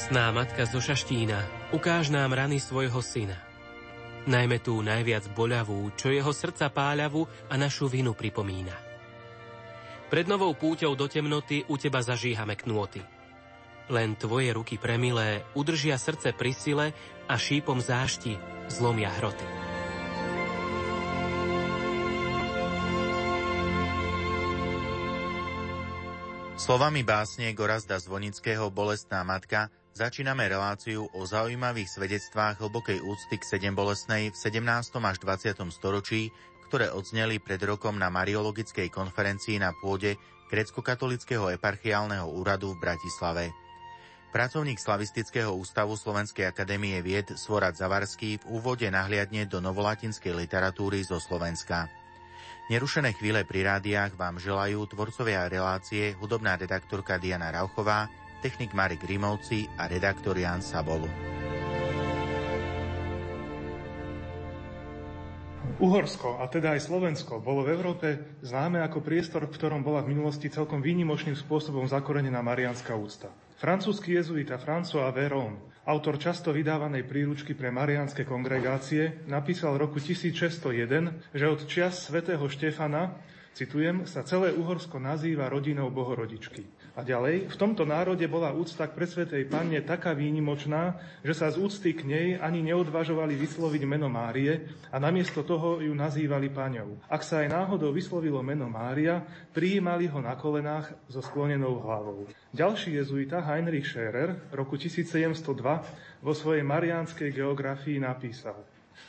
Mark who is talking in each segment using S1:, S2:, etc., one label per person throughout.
S1: Bolestná matka zo Šaštína, ukáž nám rany svojho syna. Najmä tú najviac boľavú, čo jeho srdca páľavu a našu vinu pripomína. Pred novou púťou do temnoty u teba zažíhame knôty. Len tvoje ruky premilé udržia srdce pri sile a šípom zášti zlomia hroty.
S2: Slovami básne Gorazda Zvonického Bolestná matka začíname reláciu o zaujímavých svedectvách hlbokej úcty k sedem bolesnej v 17. až 20. storočí, ktoré odzneli pred rokom na Mariologickej konferencii na pôde Grecko-katolického eparchiálneho úradu v Bratislave. Pracovník Slavistického ústavu Slovenskej akadémie vied Svorad Zavarský v úvode nahliadne do novolatinskej literatúry zo Slovenska. Nerušené chvíle pri rádiách vám želajú tvorcovia relácie hudobná redaktorka Diana Rauchová, technik Marek Rimovci a redaktor Jan Sabolu.
S3: Uhorsko, a teda aj Slovensko, bolo v Európe známe ako priestor, v ktorom bola v minulosti celkom výnimočným spôsobom zakorenená marianská úcta. Francúzsky jezuita François Véron, autor často vydávanej príručky pre marianské kongregácie, napísal v roku 1601, že od čias svätého Štefana, citujem, sa celé Uhorsko nazýva rodinou Bohorodičky. A ďalej, v tomto národe bola úcta k presvetej panne taká výnimočná, že sa z úcty k nej ani neodvažovali vysloviť meno Márie a namiesto toho ju nazývali paňou. Ak sa aj náhodou vyslovilo meno Mária, prijímali ho na kolenách so sklonenou hlavou. Ďalší jezuita Heinrich Scherer roku 1702 vo svojej mariánskej geografii napísal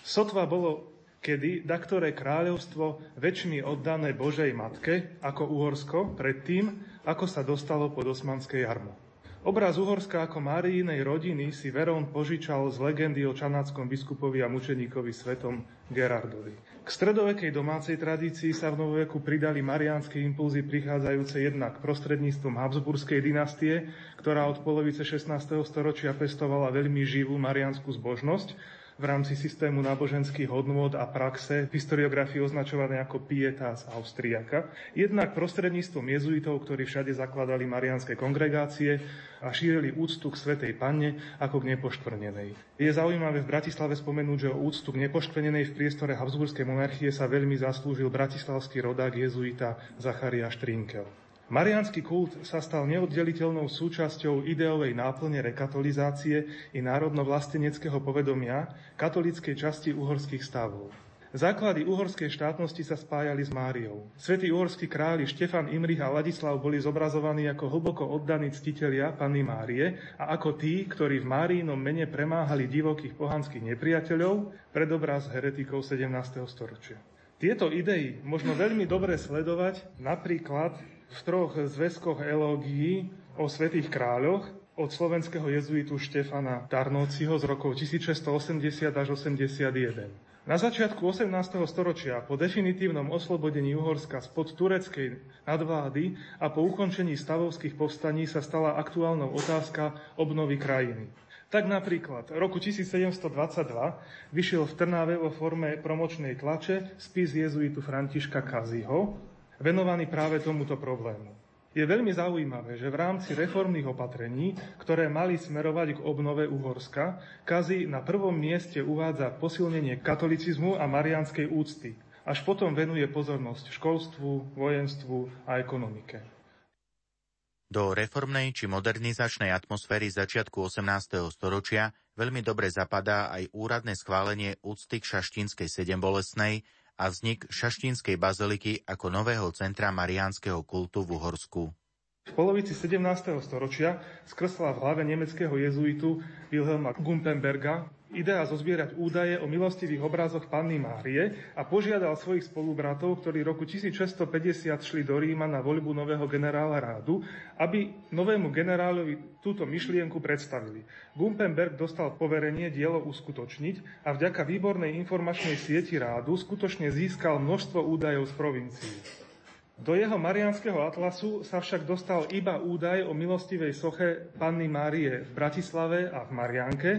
S3: Sotva bolo kedy da ktoré kráľovstvo väčšmi oddané Božej Matke, ako Uhorsko, predtým, ako sa dostalo pod osmanské jarmo. Obraz Uhorska ako Máriinej rodiny si Verón požičal z legendy o čanáckom biskupovi a mučeníkovi svetom Gerardovi. K stredovekej domácej tradícii sa v novoveku pridali mariánske impulzy prichádzajúce jednak prostredníctvom Habsburskej dynastie, ktorá od polovice 16. storočia pestovala veľmi živú mariánsku zbožnosť, v rámci systému náboženských hodnôt a praxe v historiografii označované ako Pietas Austriaka, jednak prostredníctvom jezuitov, ktorí všade zakladali marianské kongregácie a šírili úctu k Svetej Panne ako k nepoškvrnenej. Je zaujímavé v Bratislave spomenúť, že o úctu k nepoškvrnenej v priestore Habsburskej monarchie sa veľmi zaslúžil bratislavský rodák jezuita Zacharia Štrinkel. Mariánsky kult sa stal neoddeliteľnou súčasťou ideovej náplne rekatolizácie i národno-vlasteneckého povedomia katolíckej časti uhorských stavov. Základy uhorskej štátnosti sa spájali s Máriou. Svetí uhorskí králi Štefan Imrich a Ladislav boli zobrazovaní ako hlboko oddaní ctitelia Panny Márie a ako tí, ktorí v Máriinom mene premáhali divokých pohanských nepriateľov pred obraz heretikov 17. storočia. Tieto idei možno veľmi dobre sledovať napríklad v troch zväzkoch elógií o svetých kráľoch od slovenského jezuitu Štefana Tarnóciho z rokov 1680 až 81. Na začiatku 18. storočia po definitívnom oslobodení Uhorska spod tureckej nadvlády a po ukončení stavovských povstaní sa stala aktuálnou otázka obnovy krajiny. Tak napríklad roku 1722 vyšiel v Trnave vo forme promočnej tlače spis jezuitu Františka Kaziho, venovaný práve tomuto problému. Je veľmi zaujímavé, že v rámci reformných opatrení, ktoré mali smerovať k obnove Uhorska, Kazi na prvom mieste uvádza posilnenie katolicizmu a marianskej úcty. Až potom venuje pozornosť školstvu, vojenstvu a ekonomike.
S2: Do reformnej či modernizačnej atmosféry začiatku 18. storočia veľmi dobre zapadá aj úradné schválenie úcty k šaštínskej sedembolesnej, a vznik Šaštínskej baziliky ako nového centra mariánskeho kultu v Uhorsku.
S3: V polovici 17. storočia skrsla v hlave nemeckého jezuitu Wilhelma Gumpenberga idea zozbierať údaje o milostivých obrazoch Panny Márie a požiadal svojich spolubratov, ktorí roku 1650 šli do Ríma na voľbu nového generála rádu, aby novému generálovi túto myšlienku predstavili. Gumpenberg dostal poverenie dielo uskutočniť a vďaka výbornej informačnej sieti rádu skutočne získal množstvo údajov z provincií. Do jeho marianského atlasu sa však dostal iba údaj o milostivej soche Panny Márie v Bratislave a v Marianke,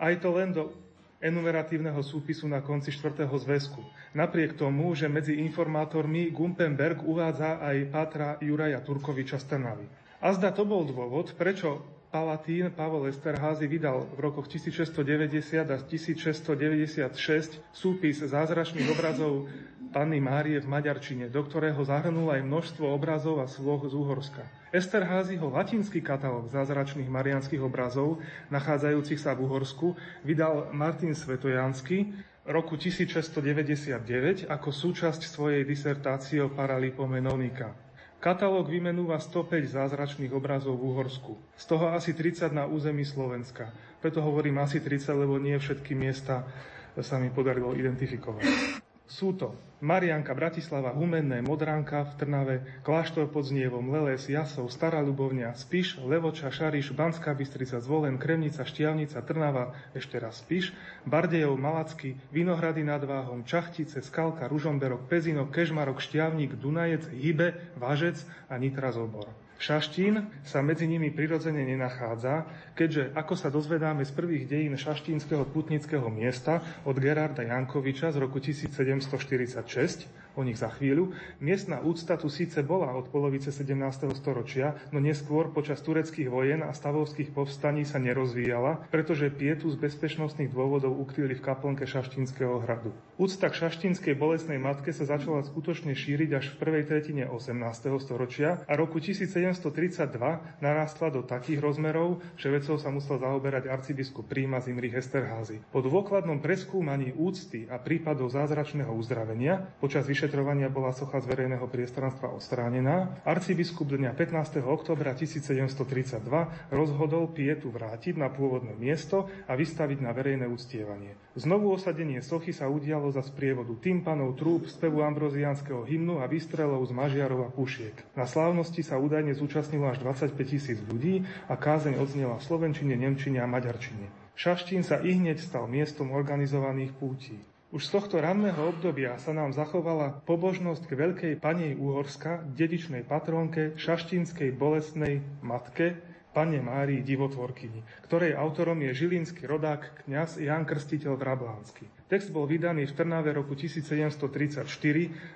S3: aj to len do enumeratívneho súpisu na konci 4. zväzku. Napriek tomu, že medzi informátormi Gumpenberg uvádza aj Pátra Juraja Turkoviča z Trnavy. A zda to bol dôvod, prečo Palatín Pavol Esterházy vydal v rokoch 1690 a 1696 súpis zázračných obrazov Panny Márie v Maďarčine, do ktorého zahrnul aj množstvo obrazov a sloh z Úhorska. Esterházyho latinský katalóg zázračných marianských obrazov, nachádzajúcich sa v Uhorsku, vydal Martin Svetojansky roku 1699 ako súčasť svojej disertácie o paralipomenovnika. Katalóg vymenúva 105 zázračných obrazov v Uhorsku, z toho asi 30 na území Slovenska. Preto hovorím asi 30, lebo nie všetky miesta sa mi podarilo identifikovať. Sú to Marianka, Bratislava, Humenné, Modránka v Trnave, Kláštor pod Znievom, Leles, Jasov, Stará Ľubovňa, Spiš, Levoča, Šariš, Banská Bystrica, Zvolen, Kremnica, Štiavnica, Trnava, ešte raz Spiš, Bardejov, Malacky, Vinohrady nad Váhom, Čachtice, Skalka, Ružomberok, Pezinok, Kežmarok, Štiavnik, Dunajec, Hybe, Važec a Nitra Zobor. Šaštín sa medzi nimi prirodzene nenachádza, keďže, ako sa dozvedáme z prvých dejín šaštínskeho putnického miesta od Gerarda Jankoviča z roku 1746, o nich za chvíľu. Miestna úcta tu síce bola od polovice 17. storočia, no neskôr počas tureckých vojen a stavovských povstaní sa nerozvíjala, pretože pietu z bezpečnostných dôvodov ukryli v kaplnke Šaštínskeho hradu. Úcta k šaštínskej bolesnej matke sa začala skutočne šíriť až v prvej tretine 18. storočia a roku 1732 narástla do takých rozmerov, že vecou sa musel zaoberať arcibiskup Príma Zimrich Esterházy. Po dôkladnom preskúmaní úcty a prípadov zázračného uzdravenia počas vyšetrovania bola socha z verejného priestranstva odstránená, arcibiskup dňa 15. oktobra 1732 rozhodol pietu vrátiť na pôvodné miesto a vystaviť na verejné uctievanie. Znovu osadenie sochy sa udialo za sprievodu tympanov, trúb, spevu ambroziánskeho hymnu a výstrelov z mažiarov a pušiek. Na slávnosti sa údajne zúčastnilo až 25 tisíc ľudí a kázeň odznela v slovenčine, nemčine a maďarčine. Šaštín sa i hneď stal miestom organizovaných pútí. Už z tohto ranného obdobia sa nám zachovala pobožnosť k veľkej panej Úhorska, dedičnej patronke, šaštínskej bolestnej matke, pane Márii divotvorkyni, ktorej autorom je žilinský rodák kňaz Jan Krstiteľ Vrablánsky. Text bol vydaný v Trnave roku 1734,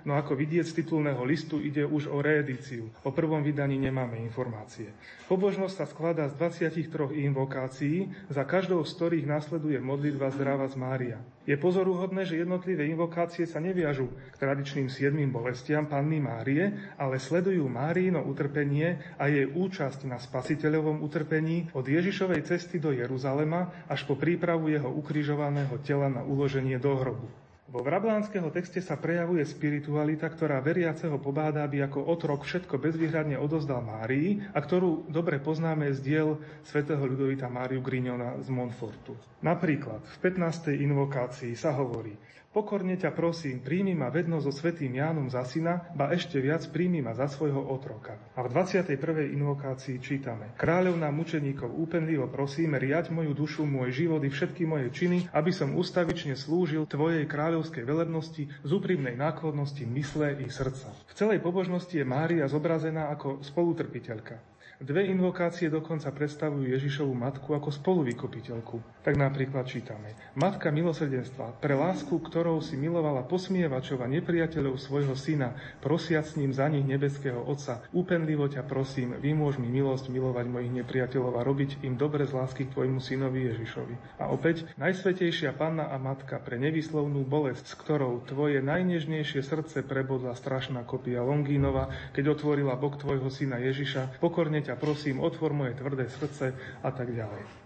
S3: no ako vidieť z titulného listu ide už o reedíciu. O prvom vydaní nemáme informácie. Pobožnosť sa skladá z 23 invokácií, za každou z ktorých nasleduje modlitba zdravá z Mária. Je pozoruhodné, že jednotlivé invokácie sa neviažú k tradičným siedmým bolestiam Panny Márie, ale sledujú Márino utrpenie a jej účasť na spasiteľovom utrpení od Ježišovej cesty do Jeruzalema až po prípravu jeho ukrižovaného tela na uloženie do hrobu. Vo vrablánskeho texte sa prejavuje spiritualita, ktorá veriaceho pobáda, aby ako otrok všetko bezvýhradne odozdal Márii a ktorú dobre poznáme z diel svätého Ľudovita Máriu Grignona z Montfortu. Napríklad v 15. invokácii sa hovorí Pokorne ťa prosím, príjmi ma vedno so svetým Jánom za syna, ba ešte viac príjmi ma za svojho otroka. A v 21. invokácii čítame Kráľovná mučeníkov, úpenlivo prosíme, riať moju dušu, môj život i všetky moje činy, aby som ustavične slúžil Tvojej kráľovskej velebnosti z úprimnej náklonnosti mysle i srdca. V celej pobožnosti je Mária zobrazená ako spolutrpiteľka. Dve invokácie dokonca predstavujú Ježišovu matku ako spoluvykopiteľku. Tak napríklad čítame. Matka milosrdenstva, pre lásku, ktorou si milovala posmievačova nepriateľov svojho syna, prosiac s ním za nich nebeského Otca, úpenlivo ťa prosím, vymôž mi milosť milovať mojich nepriateľov a robiť im dobre z lásky k tvojmu synovi Ježišovi. A opäť, najsvetejšia panna a matka pre nevyslovnú bolesť, s ktorou tvoje najnežnejšie srdce prebodla strašná kopia Longínova, keď otvorila bok tvojho syna Ježiša, pokorne ťa prosím, otvor moje tvrdé srdce a tak ďalej.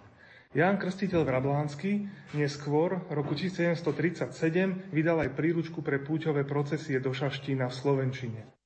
S3: Ján Krstiteľ Vrablánsky neskôr, roku 1737, vydal aj príručku pre púťové procesie do Šaštína v Slovenčine.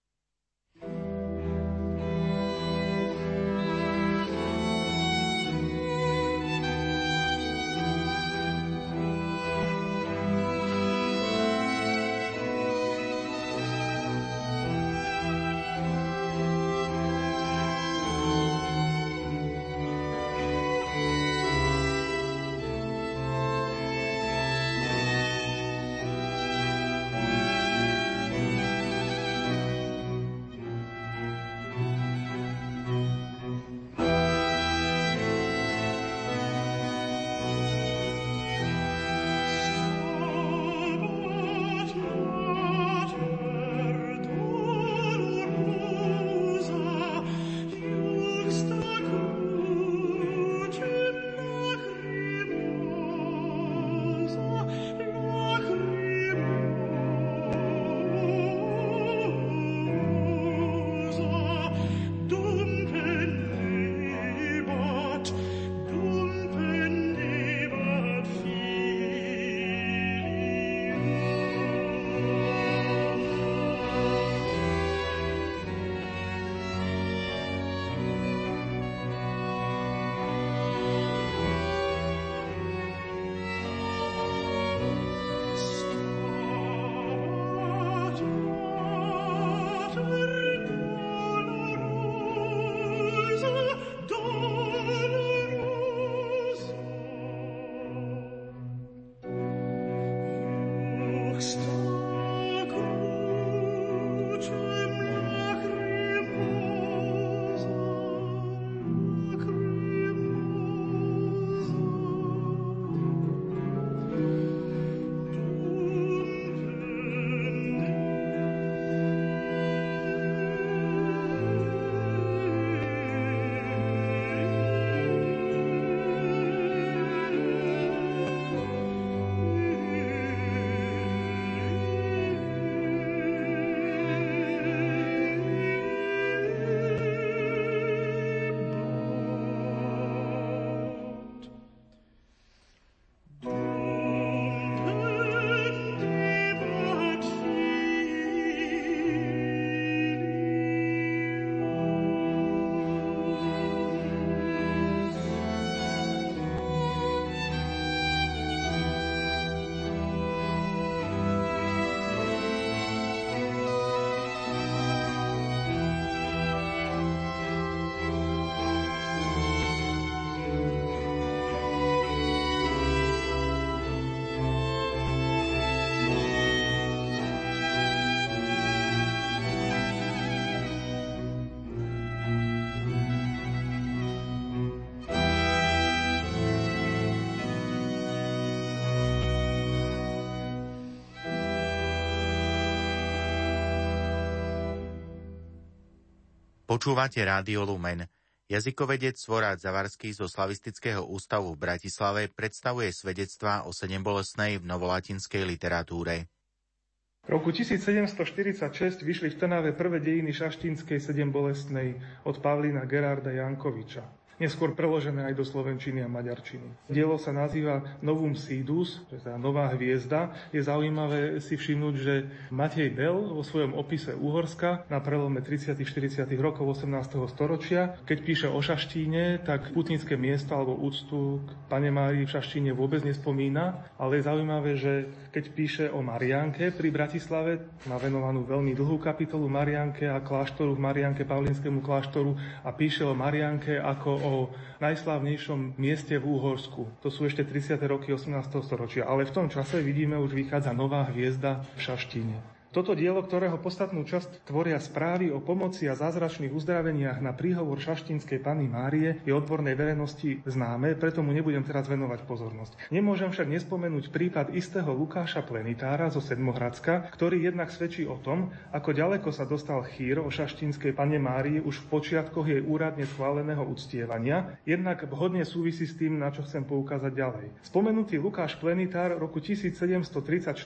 S2: Počúvate Rádio Lumen. Jazykovedec Svorát Zavarský zo Slavistického ústavu v Bratislave predstavuje svedectvá o sedembolesnej v novolatinskej literatúre.
S3: V roku 1746 vyšli v Trnave prvé dejiny šaštínskej sedembolestnej od Pavlína Gerarda Jankoviča neskôr preložené aj do slovenčiny a maďarčiny. Dielo sa nazýva Novum Sidus, teda Nová hviezda. Je zaujímavé si všimnúť, že Matej Bel vo svojom opise Uhorska na prelome 30. 40. rokov 18. storočia, keď píše o Šaštíne, tak putnické miesto alebo úctu k Pane Márii v Šaštíne vôbec nespomína, ale je zaujímavé, že keď píše o Marianke pri Bratislave, má venovanú veľmi dlhú kapitolu Marianke a kláštoru v Marianke, Pavlinskému kláštoru a píše o Marianke ako o o najslávnejšom mieste v Úhorsku. To sú ešte 30. roky 18. storočia, ale v tom čase vidíme už vychádza nová hviezda v Šaštíne. Toto dielo, ktorého podstatnú časť tvoria správy o pomoci a zázračných uzdraveniach na príhovor šaštínskej Pany Márie, je odbornej verejnosti známe, preto mu nebudem teraz venovať pozornosť. Nemôžem však nespomenúť prípad istého Lukáša Plenitára zo Sedmohradska, ktorý jednak svedčí o tom, ako ďaleko sa dostal chýr o šaštínskej Pane Márii už v počiatkoch jej úradne schváleného uctievania, jednak vhodne súvisí s tým, na čo chcem poukázať ďalej. Spomenutý Lukáš Plenitár roku 1734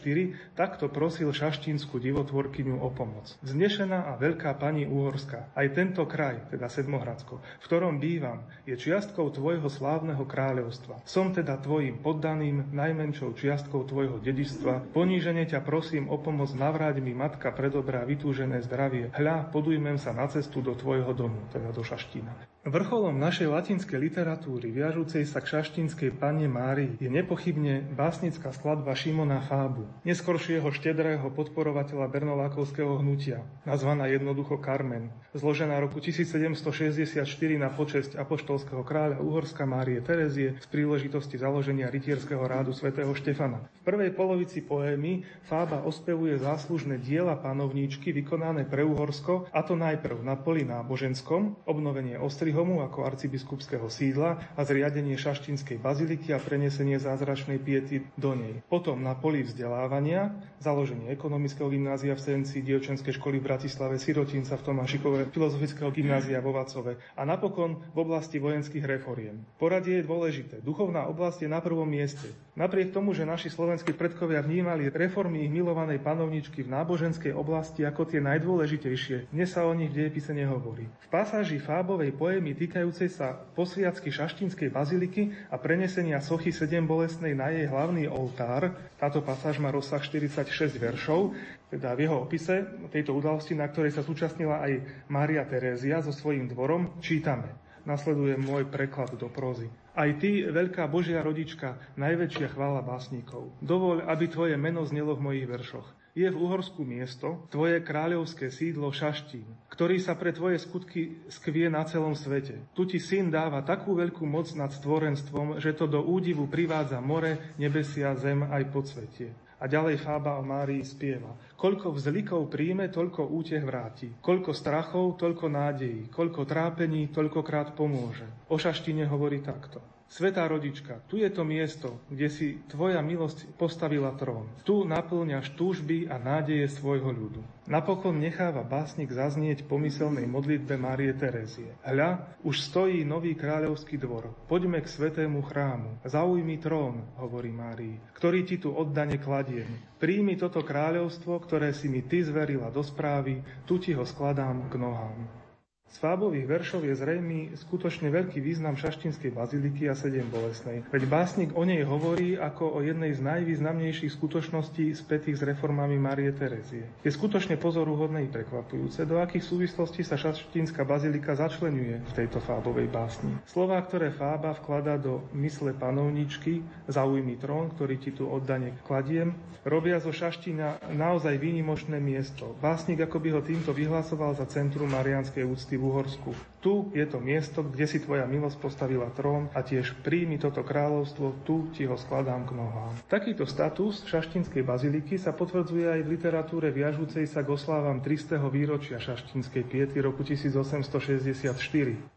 S3: takto prosil šaštínsku Božskú divotvorkyňu o pomoc. Vznešená a veľká pani Úhorská, aj tento kraj, teda Sedmohradsko, v ktorom bývam, je čiastkou tvojho slávneho kráľovstva. Som teda tvojim poddaným, najmenšou čiastkou tvojho dedičstva. Ponížene ťa prosím o pomoc, navráť mi matka predobrá vytúžené zdravie. Hľa, podujmem sa na cestu do tvojho domu, teda do Šaštína. Vrcholom našej latinskej literatúry, viažúcej sa k šaštínskej panne Márii, je nepochybne básnická skladba Šimona Fábu, neskoršieho štedrého podporovateľa bernolákovského hnutia, nazvaná jednoducho Carmen, zložená roku 1764 na počesť apoštolského kráľa Uhorska Márie Terezie z príležitosti založenia rytierského rádu svätého Štefana. V prvej polovici poémy Fába ospevuje záslužné diela panovníčky vykonané pre Uhorsko, a to najprv na poli náboženskom, obnovenie ostrých Štokholmu ako arcibiskupského sídla a zriadenie šaštínskej baziliky a prenesenie zázračnej piety do nej. Potom na poli vzdelávania, založenie ekonomického gymnázia v Senci, dievčenskej školy v Bratislave, Sirotinca v Tomášikove, filozofického gymnázia vo Vacove a napokon v oblasti vojenských reforiem. Poradie je dôležité. Duchovná oblasť je na prvom mieste. Napriek tomu, že naši slovenskí predkovia vnímali reformy ich milovanej panovničky v náboženskej oblasti ako tie najdôležitejšie, dnes sa o nich v dejepise nehovorí. V pasáži Fábovej poémy témy týkajúcej sa posviacky Šaštínskej baziliky a prenesenia sochy sedem bolestnej na jej hlavný oltár. Táto pasáž má rozsah 46 veršov, teda v jeho opise tejto udalosti, na ktorej sa zúčastnila aj Mária Terézia so svojím dvorom, čítame. Nasleduje môj preklad do prózy. Aj ty, veľká Božia rodička, najväčšia chvála básnikov. Dovoľ, aby tvoje meno znelo v mojich veršoch je v Uhorsku miesto, tvoje kráľovské sídlo Šaštín, ktorý sa pre tvoje skutky skvie na celom svete. Tu ti syn dáva takú veľkú moc nad stvorenstvom, že to do údivu privádza more, nebesia, zem aj podsvetie. A ďalej Fába o Márii spieva. Koľko vzlikov príjme, toľko útech vráti. Koľko strachov, toľko nádejí. Koľko trápení, toľkokrát pomôže. O Šaštine hovorí takto. Svetá rodička, tu je to miesto, kde si Tvoja milosť postavila trón. Tu naplňaš túžby a nádeje svojho ľudu. Napokon necháva básnik zaznieť pomyselnej modlitbe Márie Terezie. Hľa, už stojí nový kráľovský dvor. Poďme k svetému chrámu. Zaujmi trón, hovorí Márii, ktorý ti tu oddane kladiem. Príjmi toto kráľovstvo, ktoré si mi ty zverila do správy, tu ti ho skladám k nohám. Z fábových veršov je zrejmý skutočne veľký význam šaštinskej baziliky a sedem bolesnej. Veď básnik o nej hovorí ako o jednej z najvýznamnejších skutočností spätých s reformami Marie Terezie. Je skutočne pozoruhodné i prekvapujúce, do akých súvislostí sa šaštinská bazilika začlenuje v tejto fábovej básni. Slová, ktoré fába vklada do mysle panovničky, zaujmi trón, ktorý ti tu oddane kladiem, robia zo Šaštína naozaj výnimočné miesto. Básnik ako by ho týmto vyhlasoval za centrum marianskej úcty v Uhorsku. Tu je to miesto, kde si tvoja milosť postavila trón a tiež príjmi toto kráľovstvo, tu ti ho skladám k nohám. Takýto status šaštinskej baziliky sa potvrdzuje aj v literatúre viažúcej sa k oslávam 300. výročia šaštinskej piety roku 1864.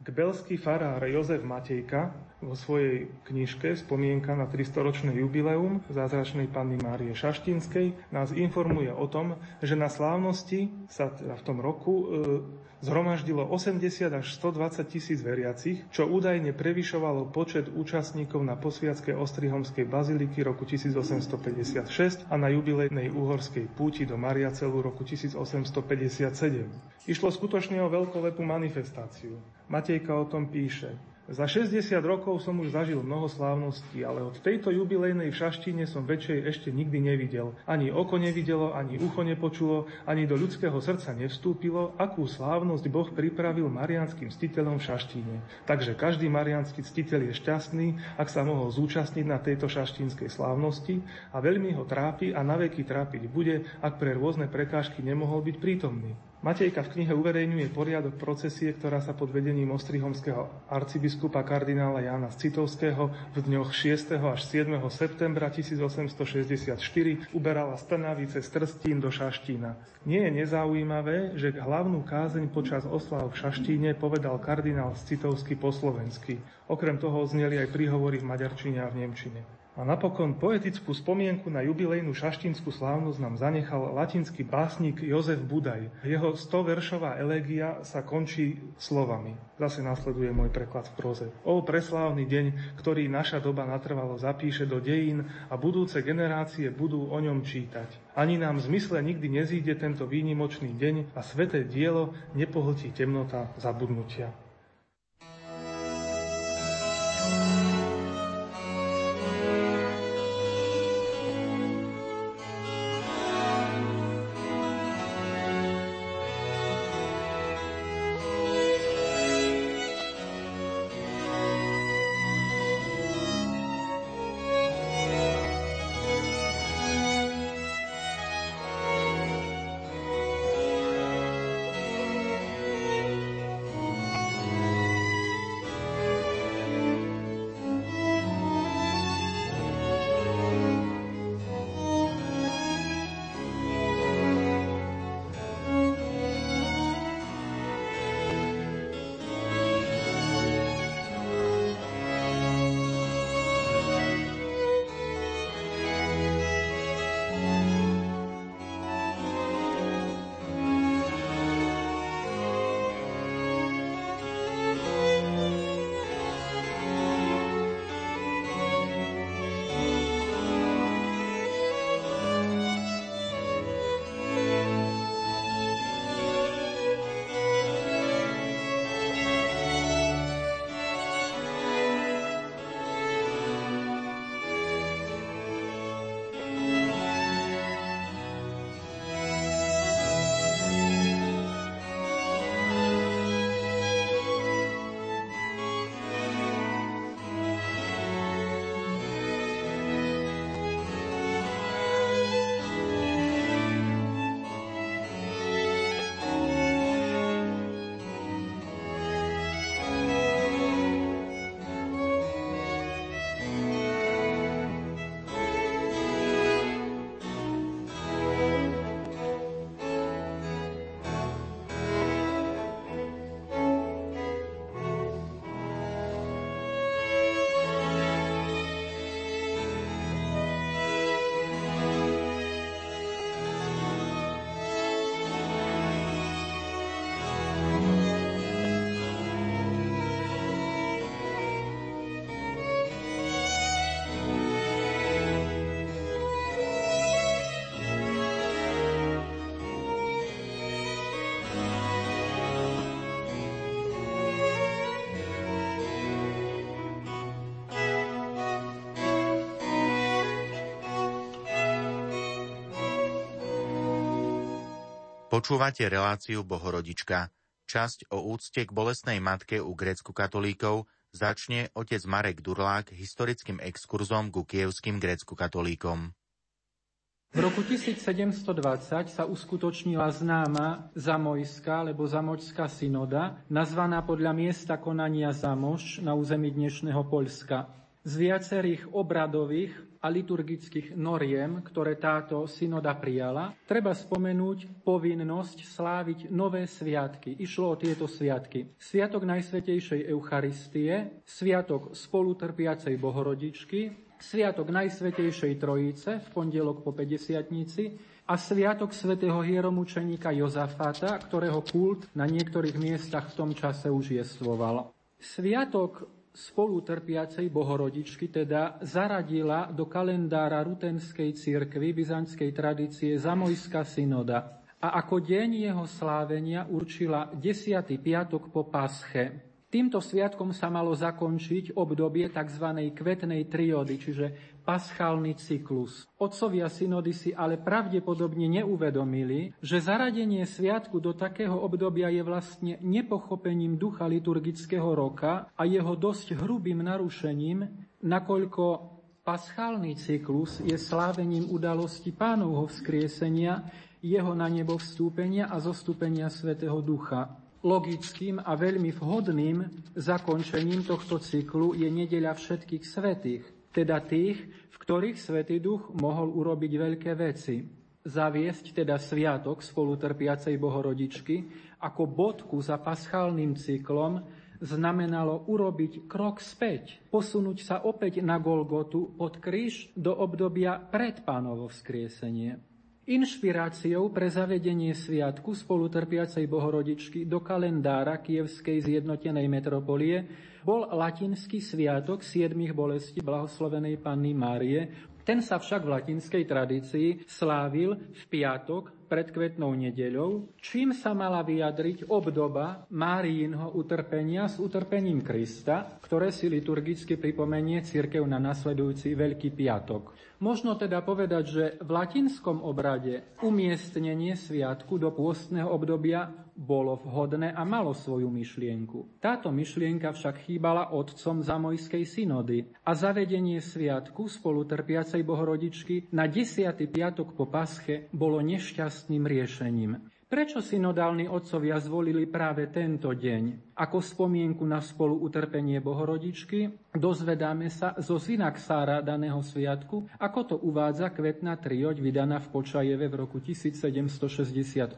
S3: Kbelský farár Jozef Matejka vo svojej knižke Spomienka na 300-ročné jubileum zázračnej panny Márie Šaštinskej nás informuje o tom, že na slávnosti sa teda v tom roku e, zhromaždilo 80 až 120 tisíc veriacich, čo údajne prevyšovalo počet účastníkov na posviackej Ostrihomskej baziliky roku 1856 a na jubilejnej uhorskej púti do Mariacelu roku 1857. Išlo skutočne o veľkolepú manifestáciu. Matejka o tom píše. Za 60 rokov som už zažil mnoho slávností, ale od tejto jubilejnej v Šaštine som väčšej ešte nikdy nevidel. Ani oko nevidelo, ani ucho nepočulo, ani do ľudského srdca nevstúpilo, akú slávnosť Boh pripravil marianským ctiteľom v Šaštíne. Takže každý marianský ctiteľ je šťastný, ak sa mohol zúčastniť na tejto šaštínskej slávnosti a veľmi ho trápi a naveky trápiť bude, ak pre rôzne prekážky nemohol byť prítomný. Matejka v knihe uverejňuje poriadok procesie, ktorá sa pod vedením ostrihomského arcibiskupa kardinála Jána Citovského v dňoch 6. až 7. septembra 1864 uberala z Trnavy cez Trstín do Šaštína. Nie je nezaujímavé, že hlavnú kázeň počas oslav v Šaštíne povedal kardinál Citovský po slovensky. Okrem toho zneli aj príhovory v maďarčine a v nemčine. A napokon poetickú spomienku na jubilejnú šaštinskú slávnosť nám zanechal latinský básnik Jozef Budaj. Jeho 100-veršová elégia sa končí slovami. Zase nasleduje môj preklad v proze. O preslávny deň, ktorý naša doba natrvalo zapíše do dejín a budúce generácie budú o ňom čítať. Ani nám v zmysle nikdy nezíde tento výnimočný deň a sveté dielo nepohltí temnota zabudnutia.
S2: Počúvate reláciu Bohorodička. Časť o úcte k bolestnej matke u grécku-katolíkov začne otec Marek Durlák historickým exkurzom ku kievským grécku-katolíkom.
S4: V roku 1720 sa uskutočnila známa Zamojská alebo Zamočská synoda, nazvaná podľa miesta konania Zamoš na území dnešného Poľska. Z viacerých obradových a liturgických noriem, ktoré táto synoda prijala, treba spomenúť povinnosť sláviť nové sviatky. Išlo o tieto sviatky. Sviatok Najsvetejšej Eucharistie, Sviatok spolutrpiacej Bohorodičky, Sviatok Najsvetejšej Trojice v pondelok po 50 a Sviatok svätého hieromučeníka Jozafata, ktorého kult na niektorých miestach v tom čase už jestvoval. Sviatok spolutrpiacej bohorodičky teda zaradila do kalendára rutenskej cirkvy byzantskej tradície Zamojská synoda a ako deň jeho slávenia určila 10. piatok po Pasche. Týmto sviatkom sa malo zakončiť obdobie tzv. kvetnej triody, čiže paschálny cyklus. Otcovia synody si ale pravdepodobne neuvedomili, že zaradenie sviatku do takého obdobia je vlastne nepochopením ducha liturgického roka a jeho dosť hrubým narušením, nakoľko paschálny cyklus je slávením udalosti pánovho vzkriesenia, jeho na nebo vstúpenia a zostúpenia Svetého Ducha. Logickým a veľmi vhodným zakončením tohto cyklu je nedeľa všetkých svetých, teda tých, v ktorých Svetý Duch mohol urobiť veľké veci. Zaviesť teda sviatok spolutrpiacej Bohorodičky ako bodku za paschálnym cyklom znamenalo urobiť krok späť, posunúť sa opäť na Golgotu pod kríž do obdobia pred pánovo vzkriesenie. Inšpiráciou pre zavedenie sviatku spolutrpiacej Bohorodičky do kalendára Kievskej zjednotenej metropolie bol latinský sviatok siedmých bolestí blahoslovenej Panny Márie. Ten sa však v latinskej tradícii slávil v piatok pred kvetnou nedeľou, čím sa mala vyjadriť obdoba Máriinho utrpenia s utrpením Krista, ktoré si liturgicky pripomenie církev na nasledujúci Veľký piatok. Možno teda povedať, že v latinskom obrade umiestnenie sviatku do pôstneho obdobia bolo vhodné a malo svoju myšlienku. Táto myšlienka však chýbala otcom Zamojskej synody a zavedenie sviatku spolutrpiacej bohorodičky na 10. piatok po pasche bolo nešťastným riešením. Prečo synodálni otcovia zvolili práve tento deň ako spomienku na spolu utrpenie Bohorodičky? Dozvedáme sa zo synaxára daného sviatku, ako to uvádza kvetná trioď vydaná v Počajeve v roku 1768,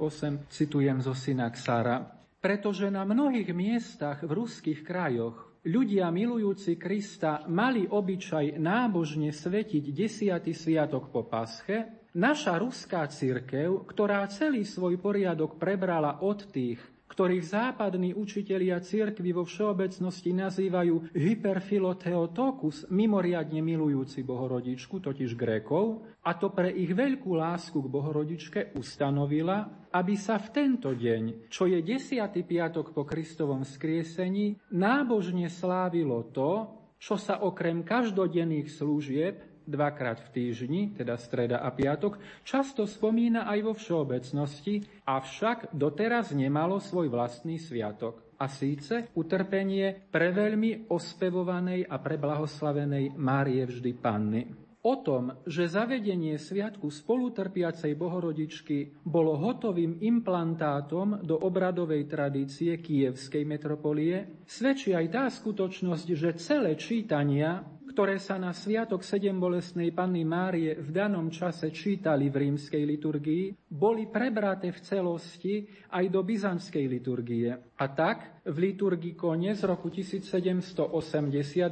S4: citujem zo synaxára. Pretože na mnohých miestach v ruských krajoch ľudia milujúci Krista mali obyčaj nábožne svetiť desiatý sviatok po pasche, Naša ruská církev, ktorá celý svoj poriadok prebrala od tých, ktorých západní učitelia církvy vo všeobecnosti nazývajú hyperfiloteotokus, mimoriadne milujúci bohorodičku, totiž Grékov, a to pre ich veľkú lásku k bohorodičke ustanovila, aby sa v tento deň, čo je desiatý piatok po Kristovom skriesení, nábožne slávilo to, čo sa okrem každodenných služieb dvakrát v týždni, teda streda a piatok, často spomína aj vo všeobecnosti, avšak doteraz nemalo svoj vlastný sviatok. A síce utrpenie pre veľmi ospevovanej a preblahoslavenej Márie vždy Panny. O tom, že zavedenie sviatku spolutrpiacej bohorodičky bolo hotovým implantátom do obradovej tradície kievskej metropolie, svedčí aj tá skutočnosť, že celé čítania ktoré sa na Sviatok sedem bolestnej Panny Márie v danom čase čítali v rímskej liturgii, boli prebraté v celosti aj do byzantskej liturgie. A tak v liturgikone z roku 1780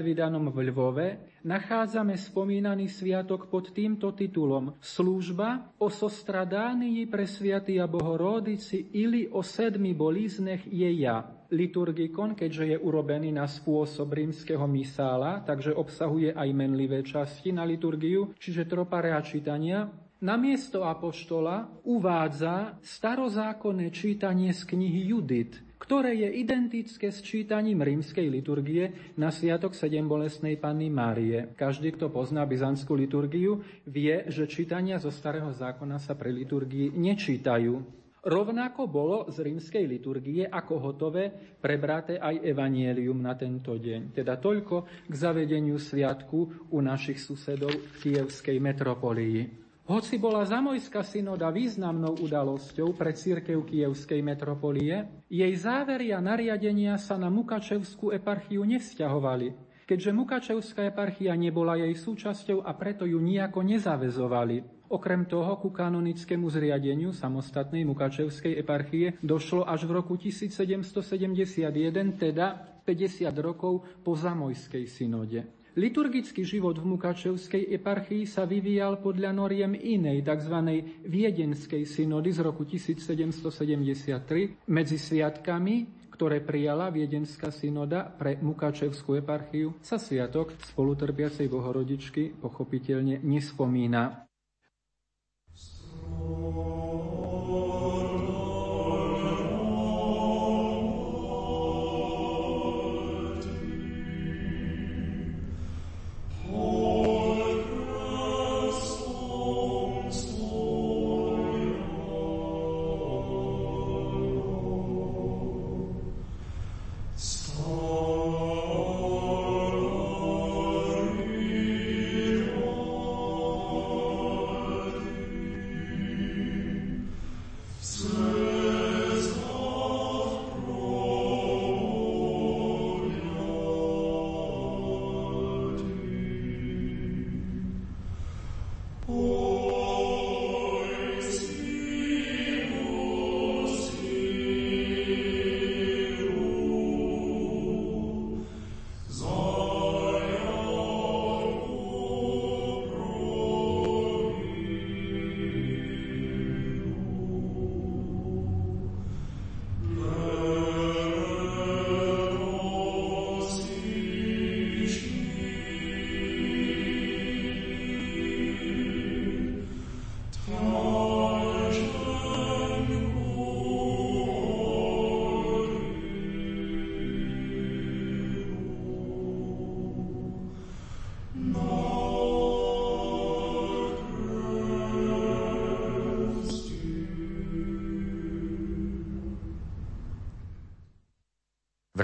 S4: vydanom v Lvove nachádzame spomínaný sviatok pod týmto titulom Služba o sostradánii pre sviaty a bohoródici ili o sedmi bolíznech je ja liturgikon, keďže je urobený na spôsob rímskeho misála, takže obsahuje aj menlivé časti na liturgiu, čiže troparea čítania, na miesto apoštola uvádza starozákonné čítanie z knihy Judit, ktoré je identické s čítaním rímskej liturgie na Sviatok sedem bolestnej Panny Márie. Každý, kto pozná byzantskú liturgiu, vie, že čítania zo Starého zákona sa pre liturgii nečítajú. Rovnako bolo z rímskej liturgie ako hotové prebraté aj evanielium na tento deň. Teda toľko k zavedeniu sviatku u našich susedov v kievskej metropolii. Hoci bola Zamojská synoda významnou udalosťou pre církev kievskej metropolie, jej závery a nariadenia sa na Mukačevskú eparchiu nevzťahovali. keďže Mukačevská eparchia nebola jej súčasťou a preto ju nejako nezavezovali. Okrem toho ku kanonickému zriadeniu samostatnej Mukačevskej eparchie došlo až v roku 1771, teda 50 rokov po Zamojskej synode. Liturgický život v Mukačevskej eparchii sa vyvíjal podľa noriem inej, tzv. viedenskej synody z roku 1773 medzi sviatkami, ktoré prijala Viedenská synoda pre Mukačevskú eparchiu, sa sviatok spolutrpiacej Bohorodičky pochopiteľne nespomína.
S2: V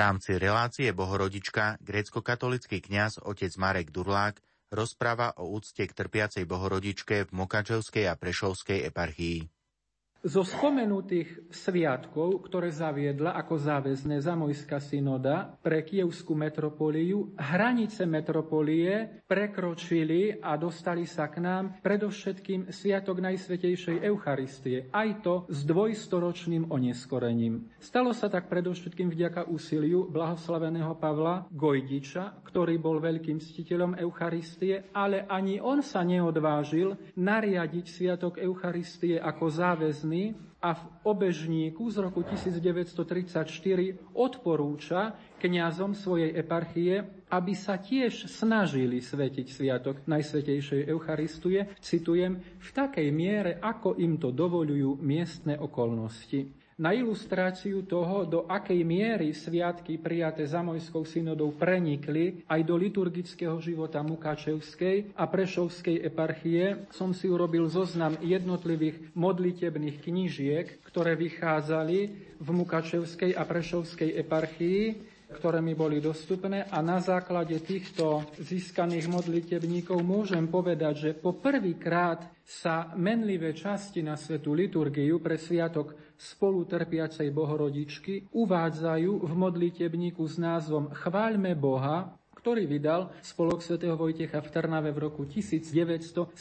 S2: rámci relácie Bohorodička grécko-katolický kňaz otec Marek Durlák rozpráva o úcte k trpiacej Bohorodičke v Mokačevskej a Prešovskej eparchii.
S4: Zo spomenutých sviatkov, ktoré zaviedla ako záväzné Zamojská synoda pre Kievskú metropoliu, hranice metropolie prekročili a dostali sa k nám predovšetkým Sviatok Najsvetejšej Eucharistie, aj to s dvojstoročným oneskorením. Stalo sa tak predovšetkým vďaka úsiliu blahoslaveného Pavla Gojdiča, ktorý bol veľkým ctiteľom Eucharistie, ale ani on sa neodvážil nariadiť Sviatok Eucharistie ako záväzný a v obežníku z roku 1934 odporúča kňazom svojej eparchie, aby sa tiež snažili svetiť sviatok Najsvetejšej Eucharistie, citujem, v takej miere, ako im to dovolujú miestne okolnosti. Na ilustráciu toho, do akej miery sviatky prijaté Zamojskou synodou prenikli aj do liturgického života Mukačevskej a Prešovskej eparchie, som si urobil zoznam jednotlivých modlitebných knižiek, ktoré vychádzali v Mukačevskej a Prešovskej eparchii ktoré mi boli dostupné a na základe týchto získaných modlitebníkov môžem povedať, že po prvýkrát sa menlivé časti na svetú liturgiu pre sviatok spolutrpiacej Bohorodičky uvádzajú v modlitebníku s názvom Chváľme Boha, ktorý vydal spolok svätého Vojtecha v Trnave v roku 1972.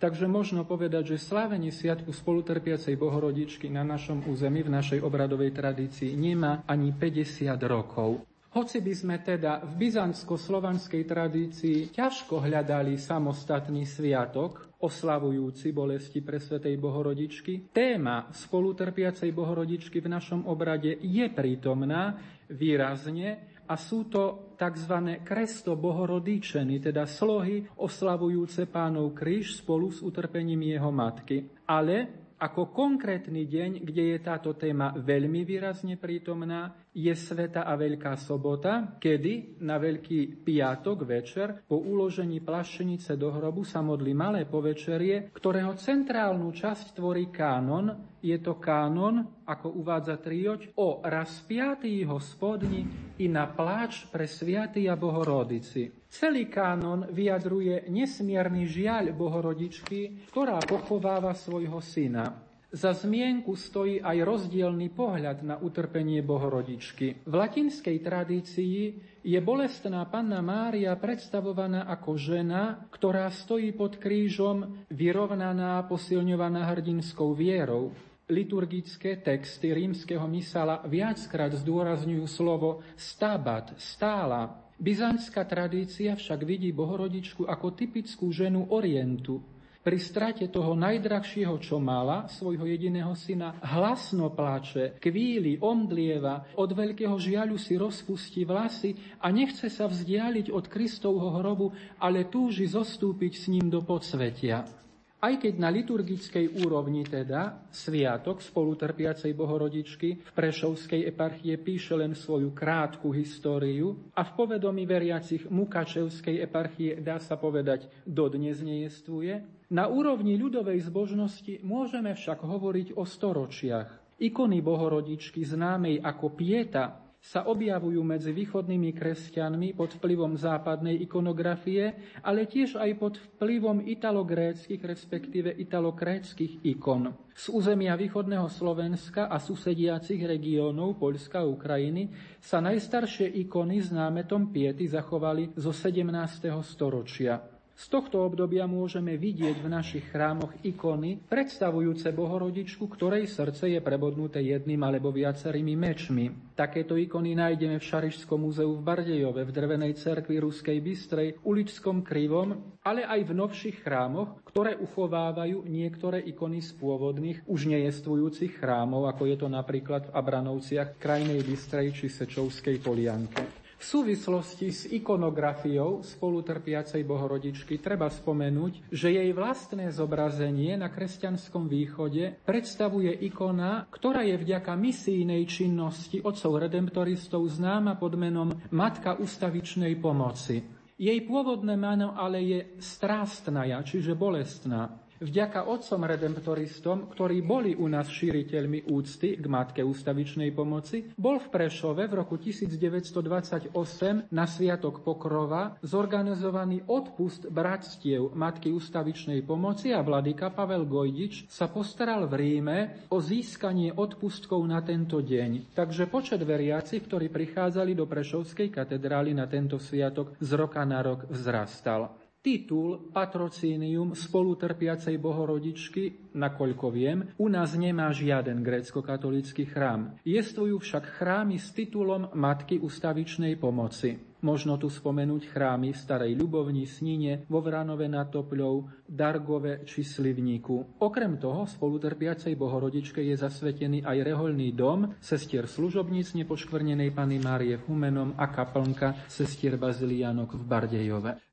S4: Takže možno povedať, že slávenie Sviatku spolutrpiacej Bohorodičky na našom území, v našej obradovej tradícii nemá ani 50 rokov. Hoci by sme teda v byzantsko-slovanskej tradícii ťažko hľadali samostatný sviatok, oslavujúci bolesti pre Svetej Bohorodičky, téma spolutrpiacej Bohorodičky v našom obrade je prítomná výrazne a sú to tzv. kresto bohorodíčeny, teda slohy oslavujúce pánov kríž spolu s utrpením jeho matky. Ale ako konkrétny deň, kde je táto téma veľmi výrazne prítomná, je Sveta a Veľká sobota, kedy na Veľký piatok večer po uložení plašenice do hrobu sa modlí malé povečerie, ktorého centrálnu časť tvorí kánon. Je to kánon, ako uvádza Trioč, o rozpiatý hospodni i na pláč pre sviatý a Bohorodici. Celý kánon vyjadruje nesmierny žiaľ Bohorodičky, ktorá pochováva svojho syna. Za zmienku stojí aj rozdielný pohľad na utrpenie Bohorodičky. V latinskej tradícii je bolestná panna Mária predstavovaná ako žena, ktorá stojí pod krížom, vyrovnaná, posilňovaná hrdinskou vierou. Liturgické texty rímskeho misala viackrát zdôrazňujú slovo stabat, stála. Byzantská tradícia však vidí Bohorodičku ako typickú ženu Orientu, pri strate toho najdrahšieho, čo mala, svojho jediného syna, hlasno plače, kvíli, omdlieva, od veľkého žiaľu si rozpustí vlasy a nechce sa vzdialiť od Kristovho hrobu, ale túži zostúpiť s ním do podsvetia. Aj keď na liturgickej úrovni teda sviatok spolutrpiacej bohorodičky v Prešovskej eparchie píše len svoju krátku históriu a v povedomí veriacich Mukačevskej eparchie dá sa povedať dodnes nejestvuje, na úrovni ľudovej zbožnosti môžeme však hovoriť o storočiach. Ikony bohorodičky známej ako Pieta sa objavujú medzi východnými kresťanmi pod vplyvom západnej ikonografie, ale tiež aj pod vplyvom italogréckých, respektíve italokréckých ikon. Z územia východného Slovenska a susediacich regiónov Poľska a Ukrajiny sa najstaršie ikony s námetom Piety zachovali zo 17. storočia. Z tohto obdobia môžeme vidieť v našich chrámoch ikony predstavujúce Bohorodičku, ktorej srdce je prebodnuté jedným alebo viacerými mečmi. Takéto ikony nájdeme v Šarišskom múzeu v Bardejove, v drevenej cerkvi Ruskej Bystrej, uličskom Krivom, ale aj v novších chrámoch, ktoré uchovávajú niektoré ikony z pôvodných, už nejestvujúcich chrámov, ako je to napríklad v Abranovciach, Krajnej Bystrej či Sečovskej Polianke. V súvislosti s ikonografiou spolutrpiacej bohorodičky treba spomenúť, že jej vlastné zobrazenie na kresťanskom východe predstavuje ikona, ktorá je vďaka misijnej činnosti otcov redemptoristov známa pod menom Matka ustavičnej pomoci. Jej pôvodné meno ale je strástnaja, čiže bolestná. Vďaka otcom redemptoristom, ktorí boli u nás šíriteľmi úcty k Matke ústavičnej pomoci, bol v Prešove v roku 1928 na Sviatok Pokrova zorganizovaný odpust bratstiev Matky ústavičnej pomoci a vladyka Pavel Gojdič sa postaral v Ríme o získanie odpustkov na tento deň. Takže počet veriacich, ktorí prichádzali do Prešovskej katedrály na tento sviatok z roka na rok vzrastal. Titul patrocínium spolutrpiacej bohorodičky, nakoľko viem, u nás nemá žiaden grécko-katolický chrám. Jestvujú však chrámy s titulom Matky ustavičnej pomoci. Možno tu spomenúť chrámy v Starej Ľubovni, Snine, vo Vranove nad Topľou, Dargove či Slivníku. Okrem toho spolutrpiacej bohorodičke je zasvetený aj reholný dom sestier služobníc nepoškvrnenej Pany Márie v Humenom a kaplnka sestier Bazilianok v Bardejove.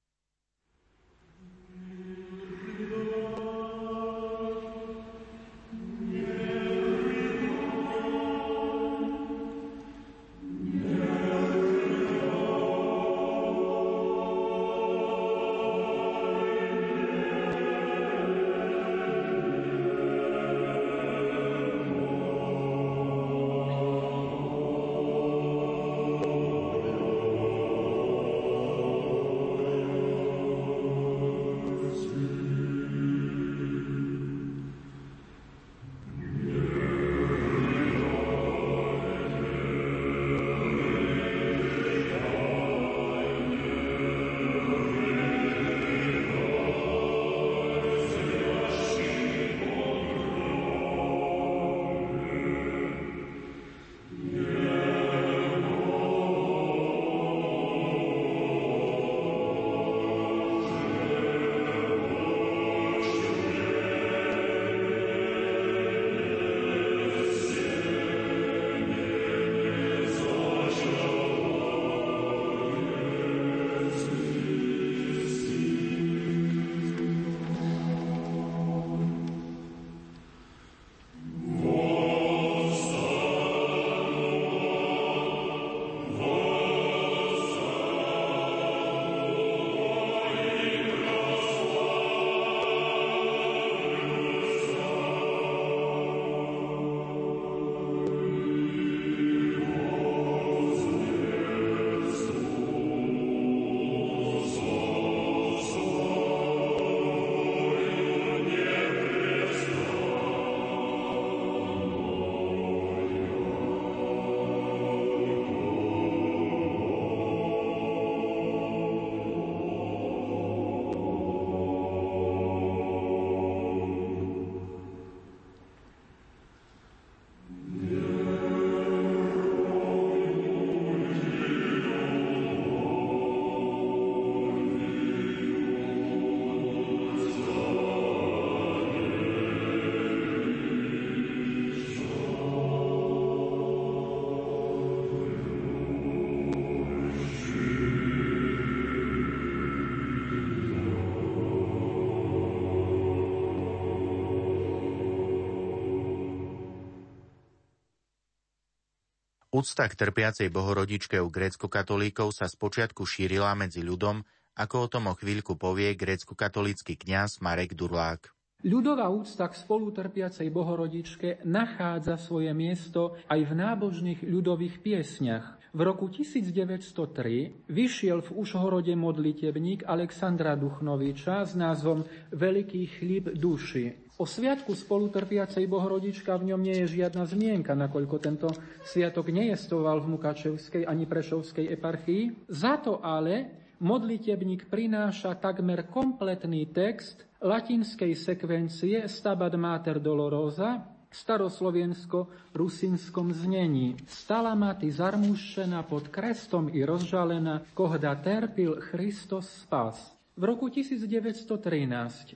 S2: Úcta k trpiacej bohorodičke u grécko-katolíkov sa spočiatku šírila medzi ľudom, ako o tom o chvíľku povie grécko-katolícky kňaz Marek Durlák.
S4: Ľudová úcta k spolutrpiacej bohorodičke nachádza svoje miesto aj v nábožných ľudových piesňach. V roku 1903 vyšiel v Užhorode modlitebník Alexandra Duchnoviča s názvom Veľký chlíb duši. O sviatku spolutrpiacej Bohorodička v ňom nie je žiadna zmienka, nakoľko tento sviatok nejestoval v Mukačevskej ani Prešovskej eparchii. Za to ale modlitebník prináša takmer kompletný text latinskej sekvencie Stabat Mater Dolorosa v staroslovensko-rusinskom znení. Stala ma ty zarmušená pod krestom i rozžalená, kohda terpil Christos spas. V roku 1913